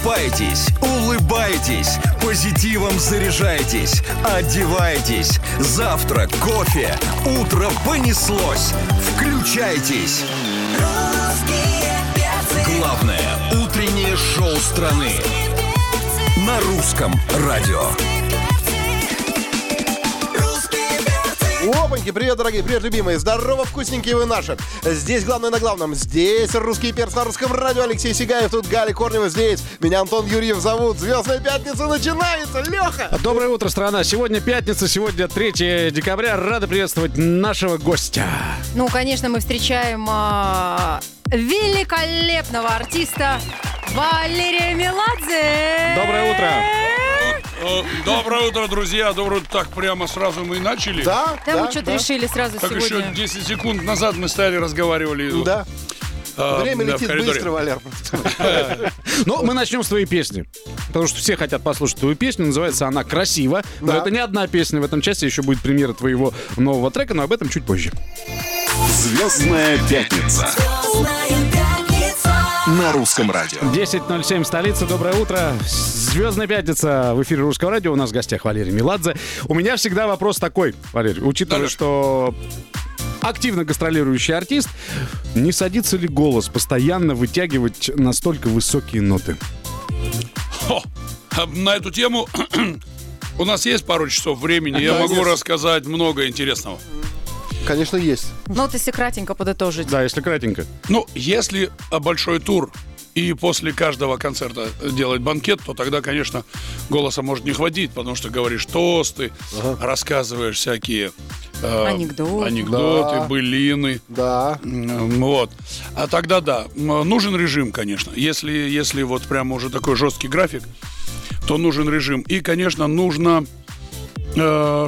Просыпайтесь, улыбайтесь, позитивом заряжайтесь, одевайтесь. Завтрак, кофе, утро понеслось. Включайтесь. Главное утреннее шоу страны на русском радио. Опаньки, привет, дорогие, привет, любимые. Здорово, вкусненькие вы наши. Здесь главное на главном. Здесь русский перц на русском радио. Алексей Сигаев, тут Галя Корнева. Здесь меня Антон Юрьев зовут. Звездная пятница начинается. Леха! Доброе утро, страна. Сегодня пятница, сегодня 3 декабря. Рады приветствовать нашего гостя. Ну, конечно, мы встречаем а, великолепного артиста Валерия Меладзе. Доброе утро. Э, Доброе утро, друзья. Доброе утро. Так прямо сразу мы и начали. Да, Да, мы что-то решили сразу Так еще сегодня. 10 секунд назад мы стояли, разговаривали. Да. э, Время да, летит быстро, Валер. Но мы начнем с твоей песни. Потому что все хотят послушать твою песню. Называется она «Красиво». Но Да. это не одна песня. В этом части еще будет премьера твоего нового трека, но об этом чуть позже. Звездная пятница на русском радио. 10.07, столица, доброе утро. Звездная пятница в эфире Русского радио. У нас в гостях Валерий Меладзе. У меня всегда вопрос такой, Валерий, учитывая, Да-да. что активно гастролирующий артист, не садится ли голос постоянно вытягивать настолько высокие ноты? Хо, а На эту тему у нас есть пару часов времени. Я могу рассказать много интересного. Конечно, есть. Ну, вот если кратенько подытожить. Да, если кратенько. Ну, если большой тур и после каждого концерта делать банкет, то тогда, конечно, голоса может не хватить, потому что говоришь тосты, рассказываешь всякие э, Анекдоты. анекдоты, Да. былины. Да. Вот. А тогда да, нужен режим, конечно. Если, если вот прямо уже такой жесткий график, то нужен режим. И, конечно, нужно,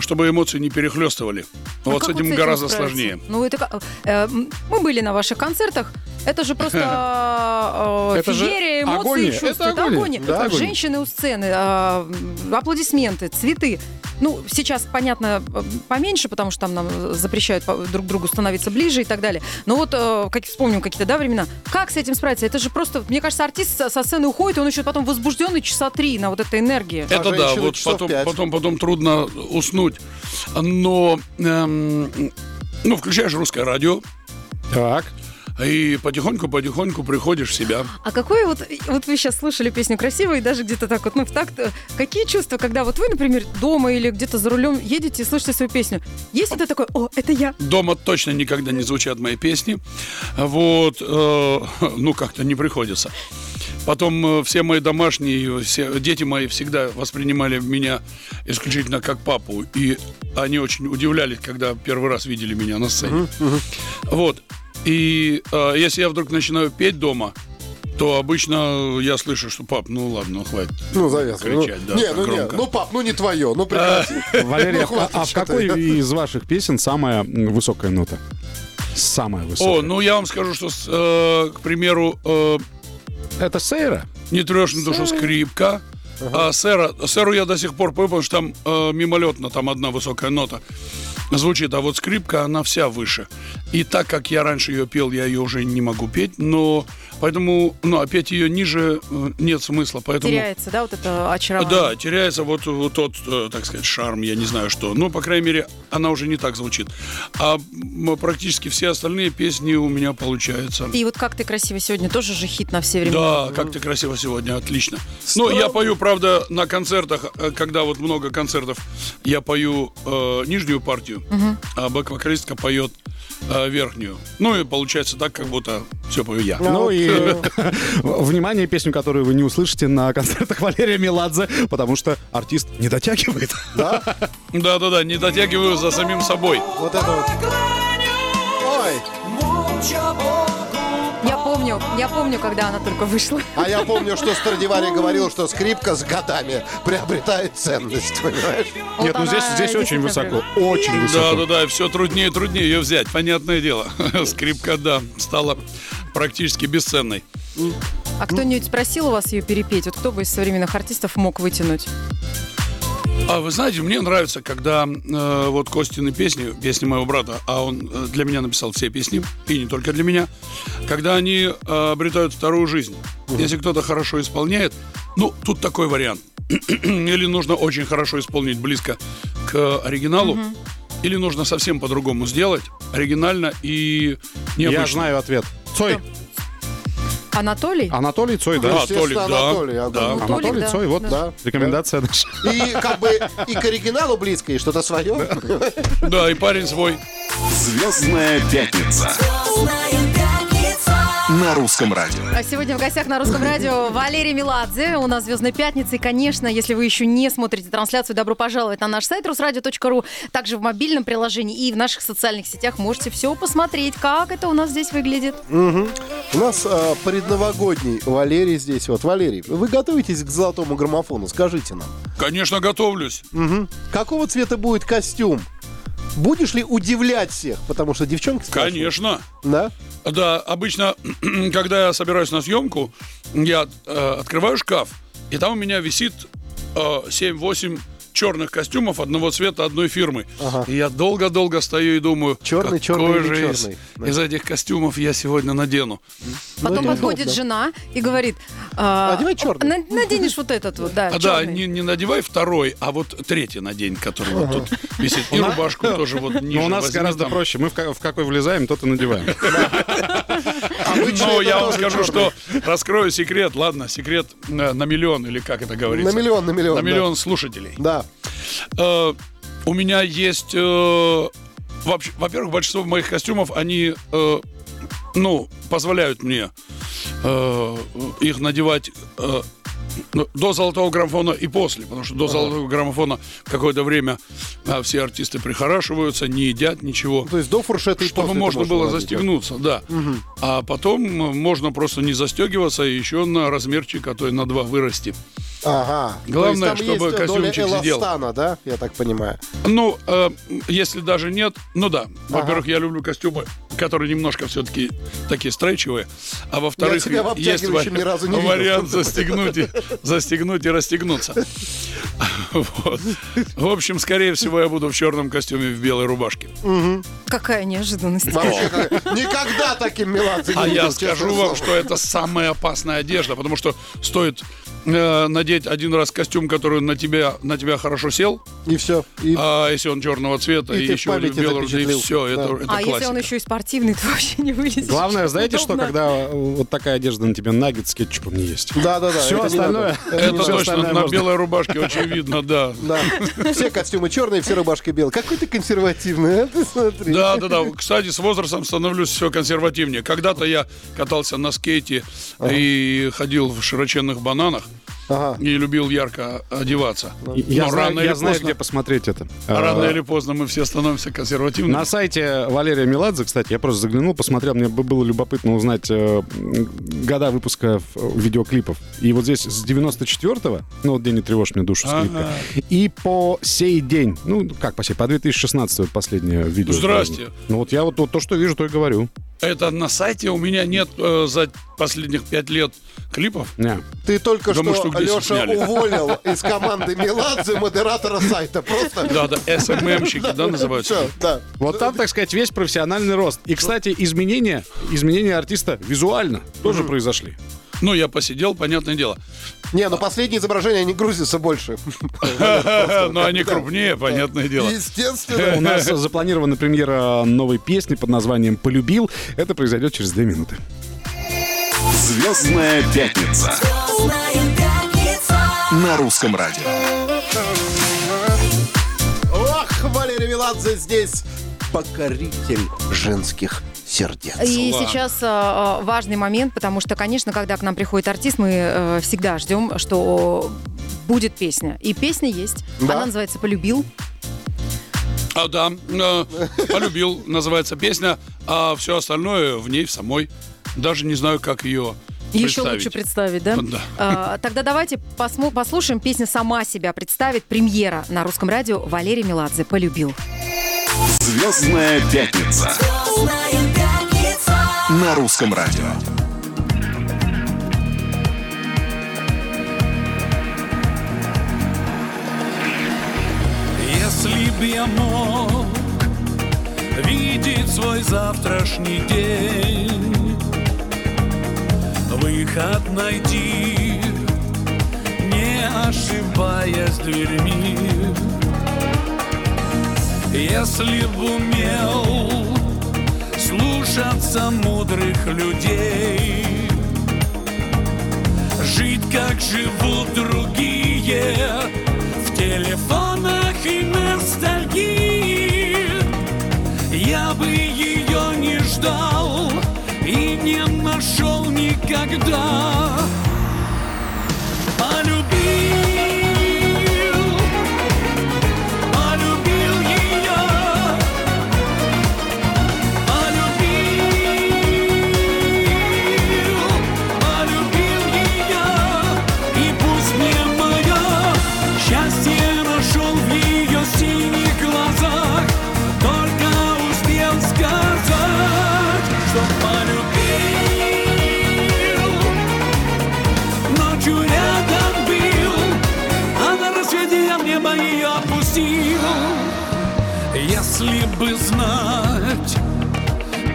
чтобы эмоции не перехлестывали. А вот с этим гораздо справиться? сложнее. Ну, это э, мы были на ваших концертах. Это же просто э, феерия эмоций и чувств. Это агония. Да. Женщины у сцены, э, аплодисменты, цветы. Ну, сейчас, понятно, поменьше, потому что там нам запрещают друг другу становиться ближе и так далее. Но вот, э, как вспомним какие-то, да, времена, как с этим справиться? Это же просто, мне кажется, артист со, со сцены уходит, и он еще потом возбужденный часа три на вот этой энергии. А Это да, женщины вот потом, потом, потом трудно уснуть. Но, эм, ну, включаешь русское радио, Так. И потихоньку-потихоньку приходишь в себя. А какое вот, вот вы сейчас слушали песню красиво и даже где-то так вот, ну, в такт, э, какие чувства, когда вот вы, например, дома или где-то за рулем едете и слышите свою песню? Есть это такое, о, это я? Дома точно никогда не звучат мои песни. Вот, э, ну, как-то не приходится. Потом э, все мои домашние, все, дети мои всегда воспринимали меня исключительно как папу. И они очень удивлялись, когда первый раз видели меня на сцене. Вот. И э, если я вдруг начинаю петь дома, то обычно я слышу, что пап, ну ладно, ну хватит. Ну, завязывай. Ну, Кричать, да, не, ну, не, громко. ну, пап, ну не твое, ну прекрати. Валерий, Ну, а- хватит а в какой из ваших песен самая высокая нота? Самая высокая. О, ну я вам скажу, что, э, к примеру, э, Это Сейра? Не трешь на душу скрипка. А сэра, сэру я до сих пор пою, потому что там э, мимолетно там одна высокая нота звучит, а вот скрипка, она вся выше. И так как я раньше ее пел, я ее уже не могу петь, но поэтому, ну, а петь ее ниже э, нет смысла, поэтому... Теряется, да, вот это очарование? Да, теряется вот, вот тот, э, так сказать, шарм, я не знаю что. Ну, по крайней мере, она уже не так звучит. А практически все остальные песни у меня получаются. И вот «Как ты красиво сегодня» тоже же хит на все времена. Да, как ты красиво сегодня, отлично. Ну, я пою, правда, на концертах, э, когда вот много концертов, я пою э, нижнюю партию, а бэк-вокалистка поет э, верхнюю. Ну и получается так, как будто все пою я. Ну и внимание, песню, которую вы не услышите на концертах Валерия Меладзе, потому что артист не дотягивает. Да-да-да, не дотягиваю за самим собой. Вот это вот. Ой, помню, я помню, когда она только вышла. а я помню, что Страдивари говорил, что скрипка с годами приобретает ценность, понимаешь? Вот Нет, ну здесь, здесь очень высоко. Очень высоко. Да-да-да, все труднее и труднее ее взять, понятное дело. Скрипка, да, стала практически бесценной. А кто-нибудь просил у вас ее перепеть? Вот кто бы из современных артистов мог вытянуть? А вы знаете, мне нравится, когда э, вот Костины песни, песни моего брата, а он э, для меня написал все песни, и не только для меня, когда они э, обретают вторую жизнь. Если кто-то хорошо исполняет, Ну, тут такой вариант. или нужно очень хорошо исполнить близко к оригиналу, или нужно совсем по-другому сделать, оригинально и необычно. Я знаю ответ. Цой. Анатолий? Анатолий Цой, да. Толик, да. Анатолий, ага. Да. Ну, Анатолий да. Цой, вот Да. рекомендация наша. И как бы и к оригиналу близко, и что-то свое. Да, и парень свой. Звездная пятница на русском радио. А сегодня в гостях на русском радио Валерий Меладзе. У нас «Звездная пятница». И, конечно, если вы еще не смотрите трансляцию, добро пожаловать на наш сайт русрадио.ру. Также в мобильном приложении и в наших социальных сетях можете все посмотреть, как это у нас здесь выглядит. У нас а, предновогодний Валерий здесь. Вот, Валерий, вы готовитесь к золотому граммофону? Скажите нам. Конечно, готовлюсь. Мгм. Какого цвета будет костюм? Будешь ли удивлять всех? Потому что девчонки спрашивают. Конечно. Да? Да, обычно, когда я собираюсь на съемку, я э, открываю шкаф, и там у меня висит э, 7-8 черных костюмов одного цвета одной фирмы. Ага. И я долго-долго стою и думаю, Черный, какой черный же из, черный? Да. из этих костюмов я сегодня надену. Потом это подходит удобно. жена и говорит... а, Одевай черный. на- Наденешь вот этот вот, да, А да, не, не надевай второй, а вот третий надень, который вот тут висит. И рубашку тоже вот ниже Но у нас гораздо проще. Мы в ка- в какой влезаем, тот и надеваем. Но я вам скажу, черный. что раскрою секрет, ладно, секрет э, на миллион, или как это говорится? На миллион, на миллион. На да. миллион слушателей. Да. Э, у меня есть... э, вообще- Во-первых, большинство моих костюмов, они, э, ну, позволяют мне э, их надевать э, ну, до золотого граммофона и после, потому что до золотого граммофона какое-то время а, все артисты прихорашиваются, не едят ничего. То есть до фуршета и Чтобы можно было надеть, да? застегнуться, да. А потом м, можно просто не застегиваться и еще на размерчик, а то и на два вырасти. Ага. Главное, То есть там чтобы есть доля костюмчик сидел. эластана, да? Я так понимаю. Ну, э, если даже нет, ну да. Во-первых, я люблю костюмы, которые немножко все-таки такие стрейчевые. А во-вторых, тебя в есть ва- ни разу не видел. вариант застегнуть и, застегнуть и расстегнуться. Вот. В общем, скорее всего, я буду в черном костюме в белой рубашке. Какая неожиданность. Никогда таким меладзе не А видел, я скажу слово. вам, что это самая опасная одежда, потому что стоит э, надеть один раз костюм, который на тебя, на тебя хорошо сел, И все. И... а если он черного цвета, И и, еще памяти белый, и запечатлел. все, Да. это, это А если он классика. еще и спортивный, то вообще не вылезешь. Главное, знаете что, когда вот такая одежда на тебе наггет с кетчупом не есть. Да-да-да. Все это не остальное. Это точно, остальное на можно. белой рубашке очень видно, да. Да. Все костюмы черные, все рубашки белые. Какой ты консервативный, а? Ты смотри. Да, да, да. Кстати, с возрастом становлюсь все консервативнее. Когда-то я катался на скейте и ходил в широченных бананах Ага. и любил ярко одеваться. Я Но знаю, рано я или знаю, поздно- где посмотреть это. Рано А, или поздно мы все становимся консервативными. На сайте Валерия Меладзе, кстати, я просто заглянул, посмотрел, мне бы было любопытно узнать э, года выпуска видеоклипов. И вот здесь с 94-го, ну вот «День не тревожь мне душу» скрипка, Ага. и по сей день, ну как по сей, по 2016 вот последнее видео. Здрасте. Ну вот я вот, вот то, что вижу, то и говорю. Это на сайте у меня нет э, за последних пять лет клипов. Не. Ты только мы что, 10 Леша, сняли. уволил из команды Меладзе модератора сайта. Просто... Да, да, СММщики, да, называются? Да. Вот там, так сказать, весь профессиональный рост. И, кстати, изменения, изменения артиста визуально тоже произошли. Ну, я посидел, понятное дело. Не, ну последние изображения, они грузятся больше. Но они крупнее, понятное дело. Естественно. У нас запланирована премьера новой песни под названием «Полюбил». Это произойдет через две минуты. Звездная пятница на русском радио. Ох, Валерий Меладзе здесь покоритель женских сердец. И Ладно. сейчас а, важный момент, потому что, конечно, когда к нам приходит артист, мы э, всегда ждем, что будет песня. И песня есть. Да? Она называется «Полюбил». А, да, э, полюбил, называется песня, а все остальное в ней в самой. Даже не знаю, как ее Еще представить. лучше представить, да? Да. А, тогда давайте посмо- послушаем. Песня сама себя представит. Премьера на русском радио Валерий Меладзе «Полюбил». Звездная пятница на русском радио. Если б я мог видеть свой завтрашний день, выход найти не ошибаясь дверьми. Если б умел слушаться мудрых людей, жить как живут другие в телефонах и ностальгии, я бы ее не ждал и не нашел никогда. Небо ее опустил. Если бы знать,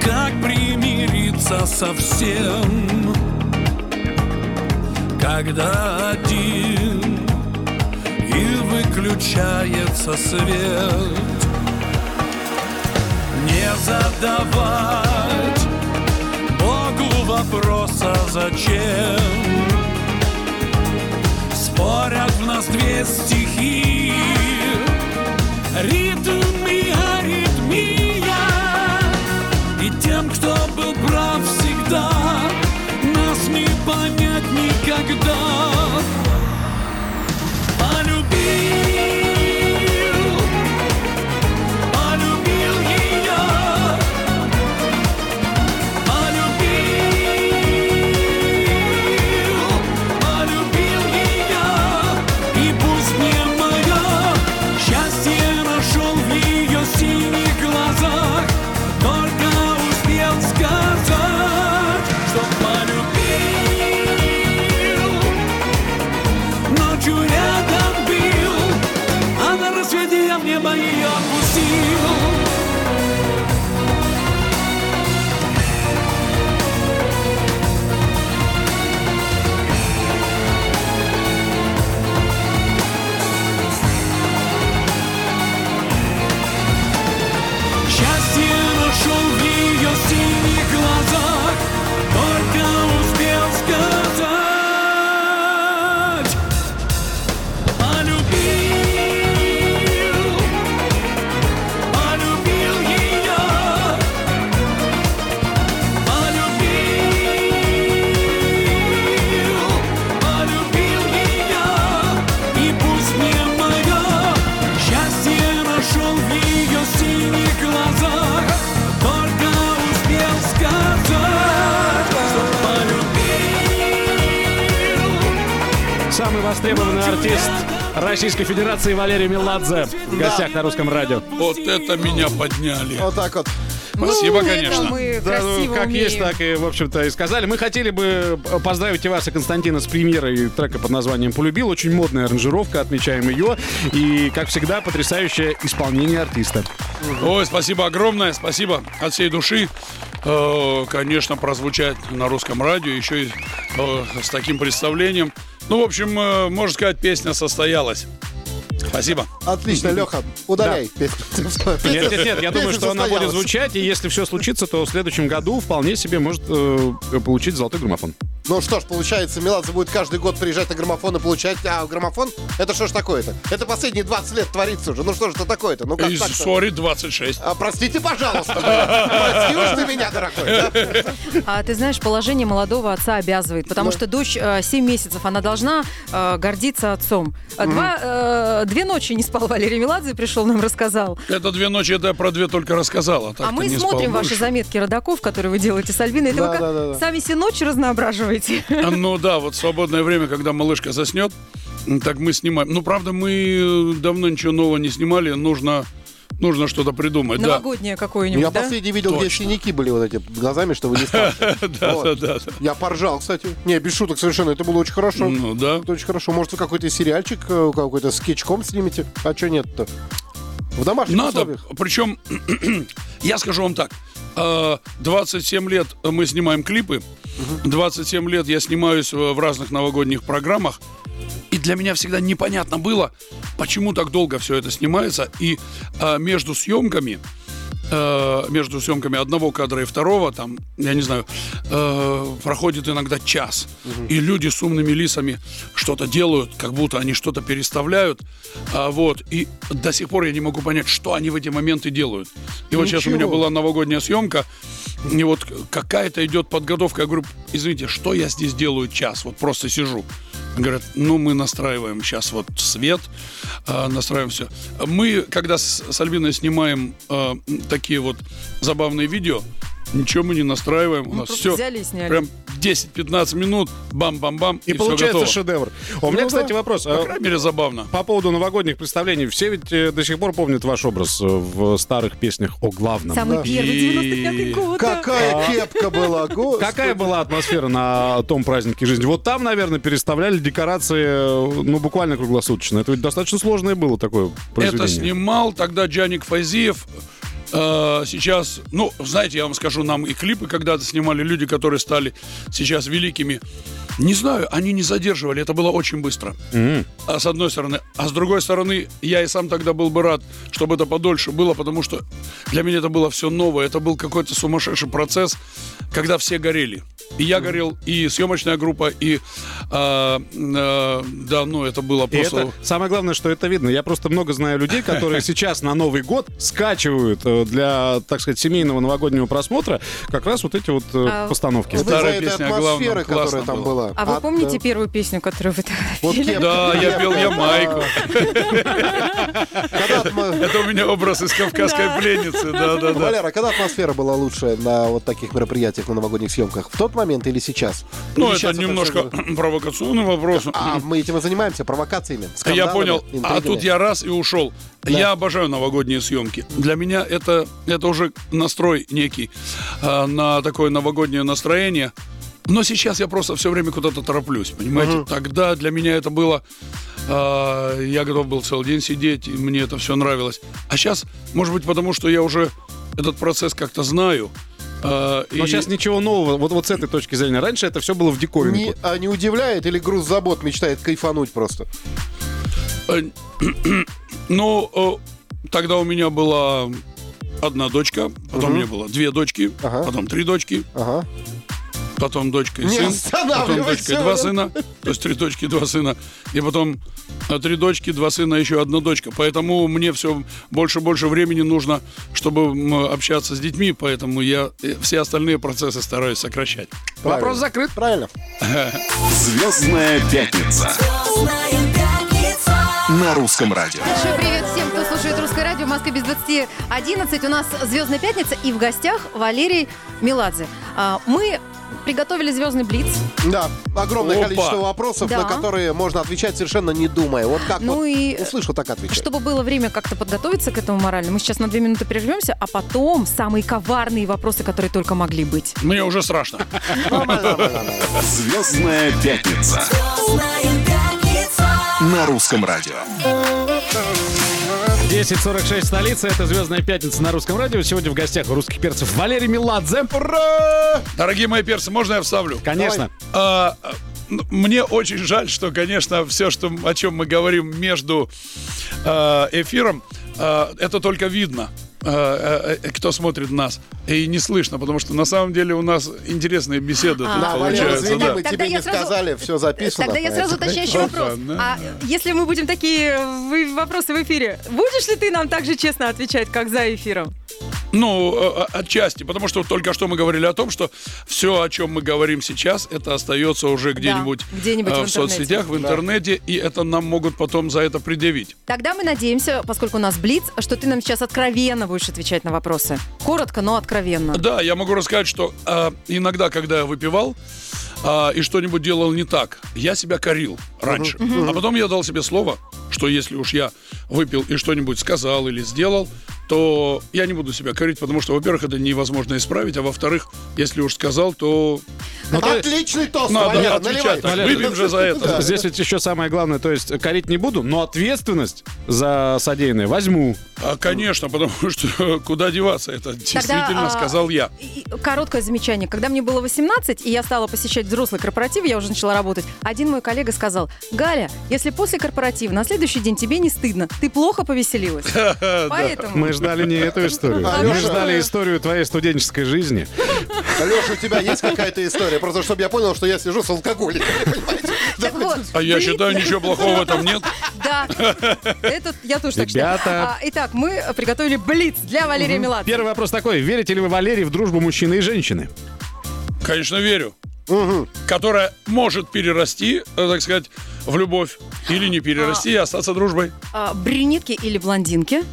как примириться со всем, когда один и выключается свет, не задавать Богу вопроса зачем Спорят в нас две стихии Ритм и аритмия. И тем, кто был прав всегда Нас не понять никогда. Полюбил Самый востребованный артист Российской Федерации Валерий Меладзе в гостях на русском радио. Вот это меня подняли. Вот так вот. Спасибо, Ну, конечно. Это мы Да, ну, как умеем. есть, так и, в общем-то, и сказали. Мы хотели бы поздравить и вас, и Константина с премьерой трека под названием «Полюбил». Очень модная аранжировка, отмечаем ее. И, как всегда, потрясающее исполнение артиста. Ой, спасибо огромное, спасибо от всей души. Э, конечно, прозвучать на русском радио, еще и э, с таким представлением. Ну, в общем, э, можно сказать, песня состоялась. Спасибо. Отлично, Леха, удаляй песню. Нет, нет, нет, я думаю, что она будет звучать, и если все случится, то в следующем году вполне себе может э, получить золотой граммофон. Ну что ж, получается, Меладзе будет каждый год приезжать на граммофон и получать... А, граммофон? Это что ж такое-то? Это последние 20 лет творится уже. Ну что ж это такое-то? Ну как так-то? Сори 26. А, простите, пожалуйста. Прости уж ты меня, дорогой. А ты знаешь, положение молодого отца обязывает, потому что дочь э, 7 месяцев, она должна э, гордиться отцом. А Два, э, две ночи не спал Валерий Меладзе, пришел нам рассказал. Это две ночи, это я про две только рассказала. а так-то мы смотрим ваши заметки родаков, которые вы делаете с Альбиной. Это вы сами все ночи разноображиваете. А, Ну да, вот в свободное время, когда малышка заснет, так мы снимаем. Ну, правда, мы э, давно ничего нового не снимали, нужно, нужно что-то придумать. Да, Новогоднее какое-нибудь, Я да? последний видел, где Точно. синяки были вот эти глазами, что вы не скажете. да, да, да. Я поржал, кстати. Не, без шуток совершенно. Это было очень хорошо. Ну да. Это очень хорошо. Может, вы какой-то сериальчик, э, какой-то скетчком снимете? А что нет-то? В домашних Надо, условиях. причем, я скажу вам так, э, 27 лет мы снимаем клипы, 27 лет я снимаюсь в в разных новогодних программах, и для меня всегда непонятно было, почему так долго все это снимается. И а, между съемками э, между съемками одного кадра и второго, там, я не знаю, э, проходит иногда час. И люди с умными лицами что-то делают, как будто они что-то переставляют. А, вот. И до сих пор я не могу понять, что они в эти моменты делают. И вот сейчас у меня была новогодняя съемка, и вот какая-то идет подготовка. Я говорю, извините, что я здесь делаю час? Вот просто сижу. Говорят, ну мы настраиваем сейчас вот свет, э, настраиваем все. Мы, когда с, с Альбиной снимаем э, такие вот забавные видео, ничего мы не настраиваем. У Мы нас просто все взяли и сняли. прям 10-15 минут, бам-бам-бам, И, и, получается все готово. шедевр. У меня, Ну кстати, да. вопрос. По А, крайней мере, забавно. По поводу новогодних представлений. Все ведь э, до сих пор помнят ваш образ э, в старых песнях о главном. Самый Да. первый, И- 95-й год. да. Какая кепка была, господи. Какая была атмосфера на том празднике жизни? Вот там, наверное, переставляли декорации, э, ну, буквально круглосуточно. Это ведь достаточно сложное было такое произведение. Это снимал тогда Джаник Файзиев. Э, Сейчас, ну, знаете, я вам скажу, нам и клипы когда-то снимали люди, которые стали сейчас великими. Не знаю, они не задерживали, это было очень быстро. А с одной стороны. А с другой стороны, я и сам тогда был бы рад, чтобы это подольше было, потому что для меня это было все новое. Это был какой-то сумасшедший процесс, когда все горели. И я горел, и съемочная группа, и а, а, да, ну это было И просто. это, самое главное, что это видно. Я просто много знаю людей, которые сейчас на Новый год скачивают э, для, так сказать, семейного новогоднего просмотра как раз вот эти вот э, А, постановки. Вы Старая песня главном, атмосферы, которая там была. А вы помните да. первую песню, которую вы тогда Вот пели? Да, я пел Ямайку. Когда атмо- Это у меня образ из кавказской пленницы. Да, да, да. Валера, когда атмосфера была лучшая на вот таких мероприятиях, на новогодних съемках? В тот момент или сейчас? Ну, это немножко провокационный вопрос. А мы этим и занимаемся, провокациями. Я понял. А тут я раз и ушел. Я обожаю новогодние съемки. Для меня это, это уже настрой некий а, на такое новогоднее настроение. Но сейчас я просто все время куда-то тороплюсь, понимаете? Тогда для меня это было... а, я готов был целый день сидеть, и мне это все нравилось. А сейчас, может быть, потому что я уже этот процесс как-то знаю. а, Но и- сейчас ничего нового, вот, вот с этой точки зрения. Раньше это все было в диковинку. Не, а не удивляет или груз забот мечтает кайфануть просто? Э, Ну, э, тогда у меня была одна дочка, потом у меня было две дочки, Ага. потом три дочки, Ага. потом дочка и Не сын, потом дочка и два сына, то есть три дочки и два сына, и потом э, три дочки, два сына, еще одна дочка. Поэтому мне все больше и больше времени нужно, чтобы общаться с детьми, поэтому я э, все остальные процессы стараюсь сокращать. Правильно. Вопрос закрыт. Правильно. Звездная пятница на русском радио. Большой привет всем, кто слушает русское радио. В Москве без 20 11. У нас Звездная пятница и в гостях Валерий Меладзе. А, Мы приготовили звездный блиц. Да, огромное Опа. количество вопросов, Да. на которые можно отвечать совершенно не думая. Вот как Ну вот и услышу, так отвечаю. чтобы было время как-то подготовиться к этому морально, мы сейчас на две минуты прервемся, а потом самые коварные вопросы, которые только могли быть. Мне уже страшно. Нормально, нормально. Звездная пятница на русском радио. 10.46 столица, это «Звездная пятница» на русском радио. Сегодня в гостях у русских перцев Валерий Меладзе. Ура! Дорогие мои перцы, можно я вставлю? Конечно. А, а, н- мне очень жаль, что, конечно, все, что, о чем мы говорим между а, эфиром, а, это только видно, кто смотрит нас, и не слышно, потому что на самом деле у нас интересные беседы тут Да, Валера, получаются. извини, да. мы тебе я не сразу- сказали, все записано. Тогда я сразу уточняющий вопрос. А если мы будем такие вы- вопросы в эфире, будешь ли ты нам так же честно отвечать, как за эфиром? Ну, э, э, отчасти, потому что только что мы говорили о том, что все, о чем мы говорим сейчас, это остается уже где-нибудь, где-нибудь э, в в, соцсетях, в интернете, и это нам могут потом за это предъявить. Тогда мы надеемся, поскольку у нас блиц, что ты нам сейчас откровенно будешь отвечать на вопросы. Коротко, но откровенно. Да, я могу рассказать, что а, иногда, когда я выпивал а, и что-нибудь делал не так, я себя корил раньше. А потом я дал себе слово, что если уж я выпил и что-нибудь сказал или сделал, то я не буду себя корить, потому что, во-первых, это невозможно исправить, а во-вторых, если уж сказал, то Ну, то- Отличный тост, надо Валера, отвечать. наливай. Выпьем же за это. Здесь ведь еще самое главное, то есть корить не буду, но ответственность за содеянное возьму. А, конечно, потому что куда деваться, это действительно а, сказал я. Короткое замечание. Когда мне было 18, и я стала посещать взрослый корпоратив, я уже начала работать, один мой коллега сказал, Галя, если после корпоратива на следующий день тебе не стыдно, ты плохо повеселилась. Поэтому... Мы ждали не эту историю. Мы ждали историю твоей студенческой жизни. Леша, у тебя есть какая-то история? Просто чтобы я понял, что я сижу с алкоголиком. понимаете? Так вот, А я считаю, ничего плохого в этом нет. Да, это я тоже так считаю. Ребята. А, Итак, мы приготовили блиц для Валерия Меладзе. Первый вопрос такой. Верите ли вы, Валерий, в дружбу мужчины и женщины? Конечно, верю. Которая может перерасти, э, так сказать, в любовь. Или не перерасти и остаться дружбой. А, Брюнетки или блондинки?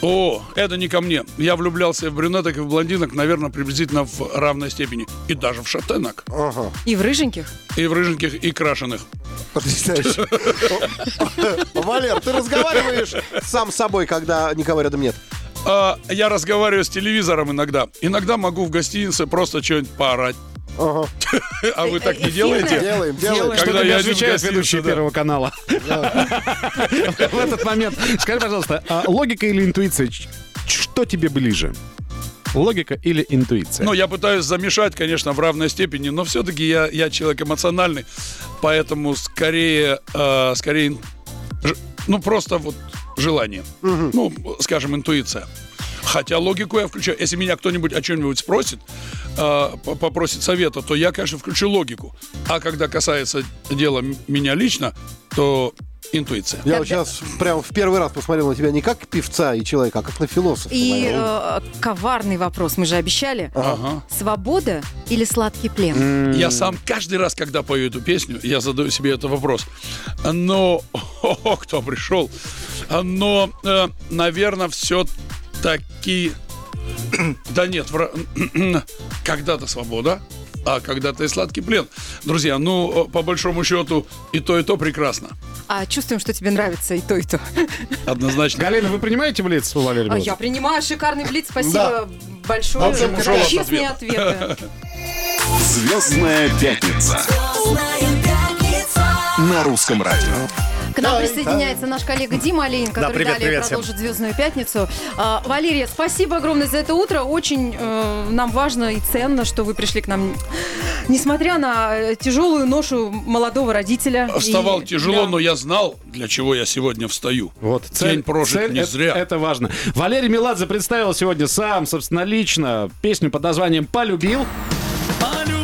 О, это не ко мне. Я влюблялся в брюнеток и в блондинок, наверное, приблизительно в равной степени. И даже в шатенок. Ага, И в рыженьких? И в рыженьких, и крашеных. потрясающе. Валер, ты разговариваешь сам с собой, когда никого рядом нет? А, я разговариваю с телевизором иногда. Иногда могу в гостинице просто что-нибудь поорать. Ага. А вы так не делаете? Делаем, делаем. Когда я один в отвечают гостинице, ведущие да. Первого канала? В этот момент. Скажи, пожалуйста, а логика или интуиция? Что тебе ближе? Логика или интуиция? Ну, я пытаюсь замешать, конечно, в равной степени, но все-таки я, я человек эмоциональный, поэтому скорее, э, скорее, ж- ну, просто вот желание. Ну, скажем, интуиция. Хотя логику я включаю. Если меня кто-нибудь о чем-нибудь спросит, э, по- попросит совета, то я, конечно, включу логику. А когда касается дела м- меня лично, то интуиция. Я вот сейчас прям в первый раз посмотрел на тебя не как певца и человека, а как на философа. И э, коварный вопрос, мы же обещали. Ага. Свобода или сладкий плен? Я сам каждый раз, когда пою эту песню, я задаю себе этот вопрос. Но о, кто пришел? Но, э, наверное, все-таки... Да нет, вра- когда-то свобода, а когда-то и сладкий плен. Друзья, ну, по большому счету, и то, и то прекрасно. А чувствуем, что тебе нравится и то, и то. Однозначно. Галина, вы принимаете блиц у Валерия А я принимаю шикарный блиц, спасибо большое Молодцы, за ушел от честные ответы. Звездная пятница на русском радио. К нам присоединяется наш коллега Дима Олейн, который привет, далее привет всем. продолжит «Звездную пятницу». А, Валерия, спасибо огромное за это утро. Очень э, нам важно и ценно, что вы пришли к нам, несмотря на э, тяжелую ношу молодого родителя. Вставал И- тяжело, да. но я знал, для чего я сегодня встаю. Вот, День прожит цель не это- зря. Это важно. Валерий Меладзе представил сегодня сам, собственно, лично песню под названием «Полюбил». Конечно,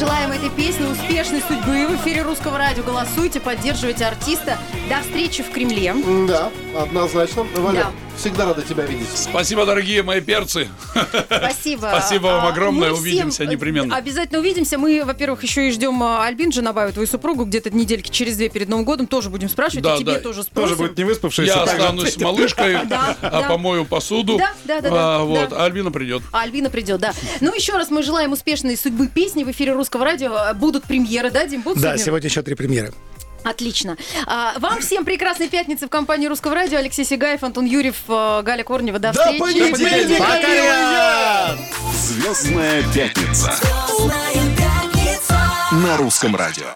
желаем этой песне успешной судьбы в эфире Русского радио. Голосуйте, поддерживайте артиста. До встречи в Кремле. Да, однозначно. Валер, Да. Всегда рада тебя видеть. Спасибо, дорогие мои перцы. Спасибо. Спасибо вам А, огромное. мы Увидимся э, непременно. Обязательно увидимся. Мы, во-первых, еще и ждем а, Альбин Женабаю, твою супругу, где-то недельки через две перед Новым годом. Тоже будем спрашивать, Да, и тебе да. тоже спросим. Тоже будет не выспавшийся. Я останусь малышкой, а помою посуду. Да, да, да, да, Вот, Альбина придет. Альбина придет, да. Ну, еще раз мы желаем успешной судьбы песни в эфире Русского радио. Будут премьеры, да, Дим? Да, сегодня еще три премьеры. Отлично. А, вам всем прекрасной пятницы в компании Русского радио. Алексей Сигаев, Антон Юрьев, э, Галя Корнева. До, До встречи. понедельника, Пока, милая! Звездная пятница на русском радио.